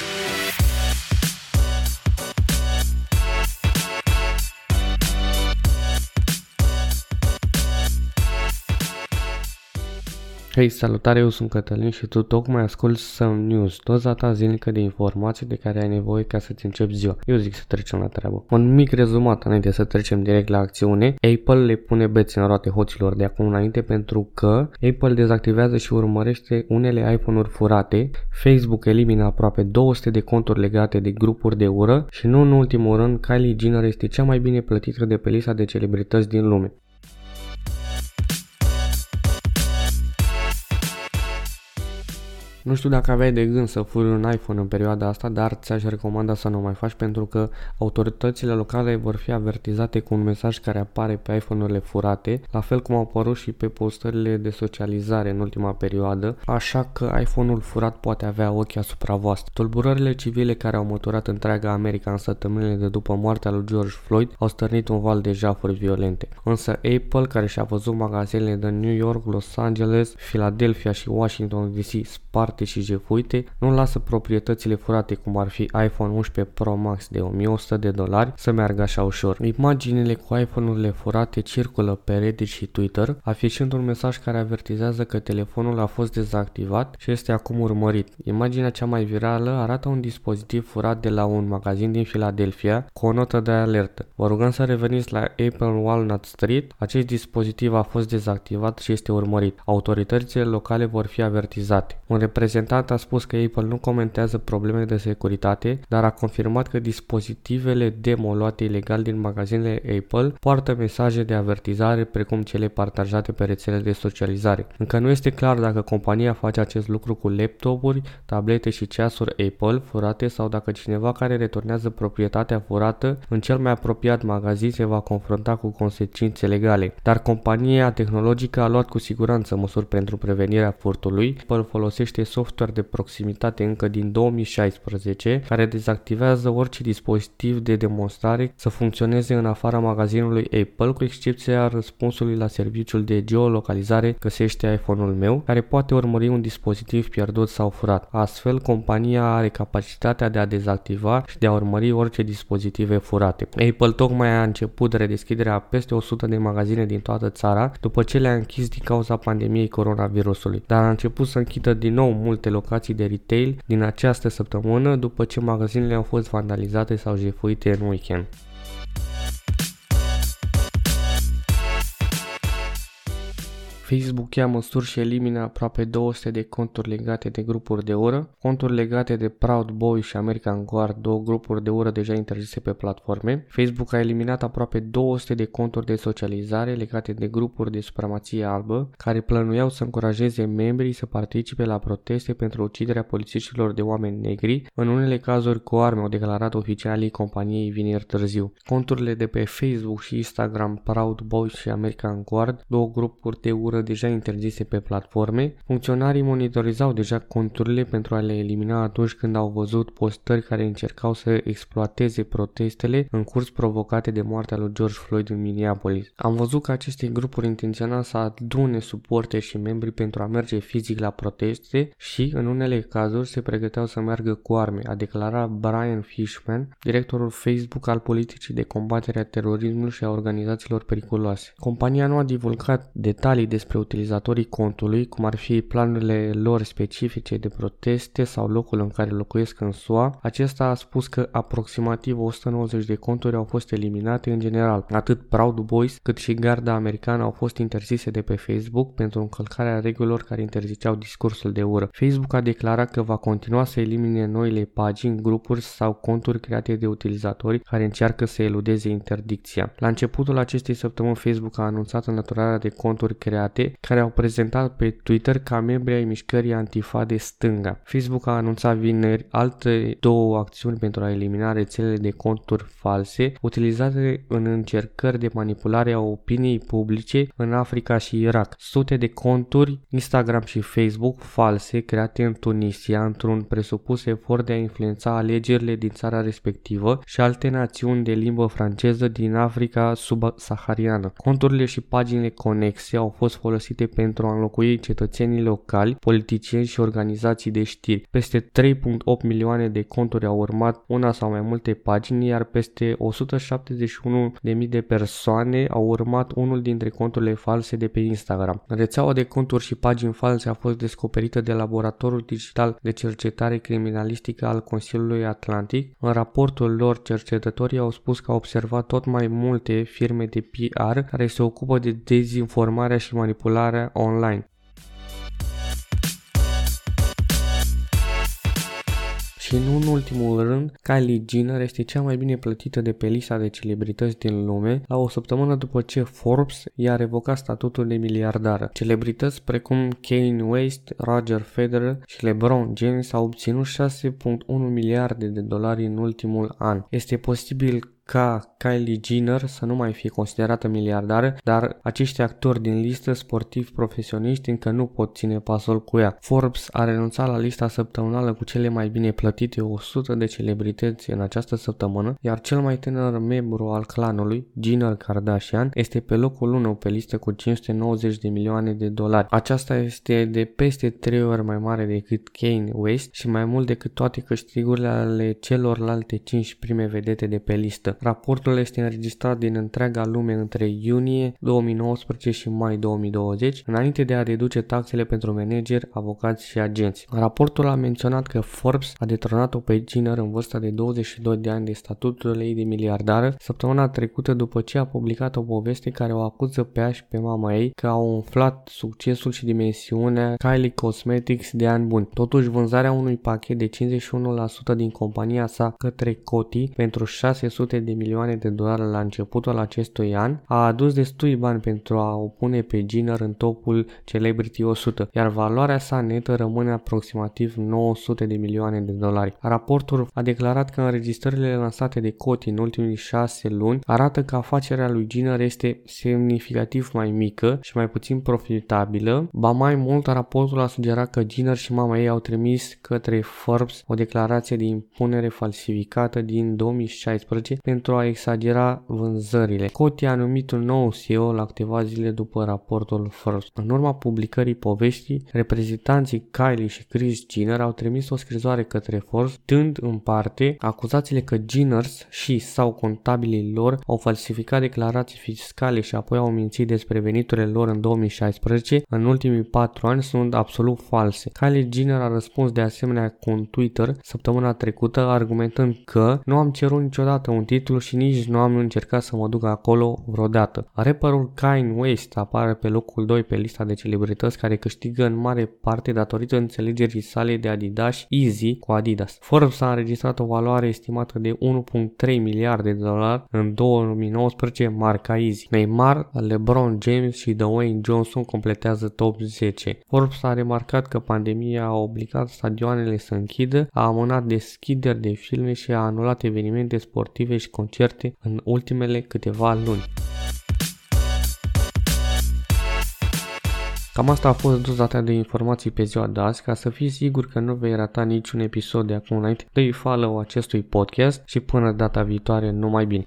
Thank you Hei, salutare, eu sunt Cătălin și tu tocmai asculti Some News, doza ta zilnică de informații de care ai nevoie ca să-ți începi ziua. Eu zic să trecem la treabă. Un mic rezumat înainte să trecem direct la acțiune. Apple le pune bețe în roate hoților de acum înainte pentru că Apple dezactivează și urmărește unele iPhone-uri furate, Facebook elimină aproape 200 de conturi legate de grupuri de ură și nu în ultimul rând, Kylie Jenner este cea mai bine plătită de pe lista de celebrități din lume. Nu știu dacă aveai de gând să furi un iPhone în perioada asta, dar ți-aș recomanda să nu mai faci pentru că autoritățile locale vor fi avertizate cu un mesaj care apare pe iPhone-urile furate, la fel cum au apărut și pe postările de socializare în ultima perioadă, așa că iPhone-ul furat poate avea ochi asupra voastră. Tulburările civile care au măturat întreaga America în săptămânile de după moartea lui George Floyd au stărnit un val de jafuri violente. Însă Apple, care și-a văzut magazinele de New York, Los Angeles, Philadelphia și Washington DC spart furate și jefuite nu lasă proprietățile furate cum ar fi iPhone 11 Pro Max de 1100 de dolari să meargă așa ușor. Imaginile cu iPhone-urile furate circulă pe Reddit și Twitter, afișând un mesaj care avertizează că telefonul a fost dezactivat și este acum urmărit. Imaginea cea mai virală arată un dispozitiv furat de la un magazin din Philadelphia cu o notă de alertă. Vă rugăm să reveniți la Apple Walnut Street. Acest dispozitiv a fost dezactivat și este urmărit. Autoritățile locale vor fi avertizate. Un reprezentant reprezentant a spus că Apple nu comentează problemele de securitate, dar a confirmat că dispozitivele demo luate ilegal din magazinele Apple poartă mesaje de avertizare precum cele partajate pe rețele de socializare. Încă nu este clar dacă compania face acest lucru cu laptopuri, tablete și ceasuri Apple furate sau dacă cineva care returnează proprietatea furată în cel mai apropiat magazin se va confrunta cu consecințe legale. Dar compania tehnologică a luat cu siguranță măsuri pentru prevenirea furtului. Apple folosește software de proximitate încă din 2016 care dezactivează orice dispozitiv de demonstrare să funcționeze în afara magazinului Apple cu excepția răspunsului la serviciul de geolocalizare găsește iPhone-ul meu care poate urmări un dispozitiv pierdut sau furat. Astfel, compania are capacitatea de a dezactiva și de a urmări orice dispozitive furate. Apple tocmai a început redeschiderea a peste 100 de magazine din toată țara după ce le-a închis din cauza pandemiei coronavirusului, dar a început să închidă din nou multe locații de retail din această săptămână după ce magazinele au fost vandalizate sau jefuite în weekend. Facebook ia măsuri și elimină aproape 200 de conturi legate de grupuri de ură, conturi legate de Proud Boy și American Guard, două grupuri de ură deja interzise pe platforme. Facebook a eliminat aproape 200 de conturi de socializare legate de grupuri de supremație albă, care plănuiau să încurajeze membrii să participe la proteste pentru uciderea polițiștilor de oameni negri, în unele cazuri cu arme, au declarat oficialii companiei vineri târziu. Conturile de pe Facebook și Instagram Proud Boys și American Guard, două grupuri de ură deja interzise pe platforme, funcționarii monitorizau deja conturile pentru a le elimina atunci când au văzut postări care încercau să exploateze protestele în curs provocate de moartea lui George Floyd în Minneapolis. Am văzut că aceste grupuri intenționa să adune suporte și membri pentru a merge fizic la proteste și, în unele cazuri, se pregăteau să meargă cu arme, a declarat Brian Fishman, directorul Facebook al politicii de combatere a terorismului și a organizațiilor periculoase. Compania nu a divulgat detalii despre despre utilizatorii contului, cum ar fi planurile lor specifice de proteste sau locul în care locuiesc în SUA, acesta a spus că aproximativ 190 de conturi au fost eliminate în general. Atât Proud Boys cât și garda americană au fost interzise de pe Facebook pentru încălcarea regulilor care interziceau discursul de ură. Facebook a declarat că va continua să elimine noile pagini, grupuri sau conturi create de utilizatori care încearcă să eludeze interdicția. La începutul acestei săptămâni Facebook a anunțat înlăturarea de conturi create date care au prezentat pe Twitter ca membri ai mișcării Antifa de stânga. Facebook a anunțat vineri alte două acțiuni pentru a elimina rețelele de conturi false utilizate în încercări de manipulare a opiniei publice în Africa și Irak. Sute de conturi Instagram și Facebook false create în Tunisia într-un presupus efort de a influența alegerile din țara respectivă și alte națiuni de limbă franceză din Africa subsahariană. Conturile și paginile conexe au fost folosite pentru a înlocui cetățenii locali, politicieni și organizații de știri. Peste 3.8 milioane de conturi au urmat una sau mai multe pagini, iar peste 171.000 de persoane au urmat unul dintre conturile false de pe Instagram. Rețeaua de conturi și pagini false a fost descoperită de Laboratorul Digital de Cercetare Criminalistică al Consiliului Atlantic. În raportul lor, cercetătorii au spus că au observat tot mai multe firme de PR care se ocupă de dezinformarea și manipularea online. Și nu în ultimul rând, Kylie Jenner este cea mai bine plătită de pe lista de celebrități din lume la o săptămână după ce Forbes i-a revocat statutul de miliardară. Celebrități precum Kanye West, Roger Federer și LeBron James au obținut 6.1 miliarde de dolari în ultimul an. Este posibil ca Kylie Jenner să nu mai fie considerată miliardară, dar acești actori din listă sportivi profesioniști încă nu pot ține pasul cu ea. Forbes a renunțat la lista săptămânală cu cele mai bine plătite 100 de celebrități în această săptămână, iar cel mai tânăr membru al clanului, Jenner Kardashian, este pe locul 1 pe listă cu 590 de milioane de dolari. Aceasta este de peste 3 ori mai mare decât Kanye West și mai mult decât toate câștigurile ale celorlalte 5 prime vedete de pe listă. Raportul este înregistrat din întreaga lume între iunie 2019 și mai 2020, înainte de a reduce taxele pentru manageri, avocați și agenți. Raportul a menționat că Forbes a detronat-o pe Jenner în vârsta de 22 de ani de statutul ei de miliardară săptămâna trecută după ce a publicat o poveste care o acuză pe ea și pe mama ei că au umflat succesul și dimensiunea Kylie Cosmetics de ani buni. Totuși, vânzarea unui pachet de 51% din compania sa către Coty pentru 600 de milioane de dolari la începutul acestui an, a adus destui bani pentru a o pune pe Jenner în topul Celebrity 100, iar valoarea sa netă rămâne aproximativ 900 de milioane de dolari. Raportul a declarat că înregistrările lansate de Coty în ultimii 6 luni arată că afacerea lui Jenner este semnificativ mai mică și mai puțin profitabilă. Ba mai mult, raportul a sugerat că Jenner și mama ei au trimis către Forbes o declarație de impunere falsificată din 2016 pentru pentru a exagera vânzările. Coti a numit un nou CEO la câteva zile după raportul First. În urma publicării poveștii, reprezentanții Kylie și Chris Jenner au trimis o scrisoare către Forbes, dând în parte acuzațiile că Jenners și sau contabilii lor au falsificat declarații fiscale și apoi au mințit despre veniturile lor în 2016, în ultimii patru ani sunt absolut false. Kylie Jenner a răspuns de asemenea cu un Twitter săptămâna trecută argumentând că nu am cerut niciodată un titlu și nici nu am încercat să mă duc acolo vreodată. Rapperul Kanye West apare pe locul 2 pe lista de celebrități care câștigă în mare parte datorită înțelegerii sale de Adidas Easy cu Adidas. Forbes a înregistrat o valoare estimată de 1.3 miliarde de dolari în 2019 marca Easy. Neymar, LeBron James și Dwayne Johnson completează top 10. Forbes a remarcat că pandemia a obligat stadioanele să închidă, a amânat deschideri de filme și a anulat evenimente sportive și concerte în ultimele câteva luni. Cam asta a fost doza ta de informații pe ziua de azi, ca să fii sigur că nu vei rata niciun episod de acum înainte, dă follow acestui podcast și până data viitoare numai bine.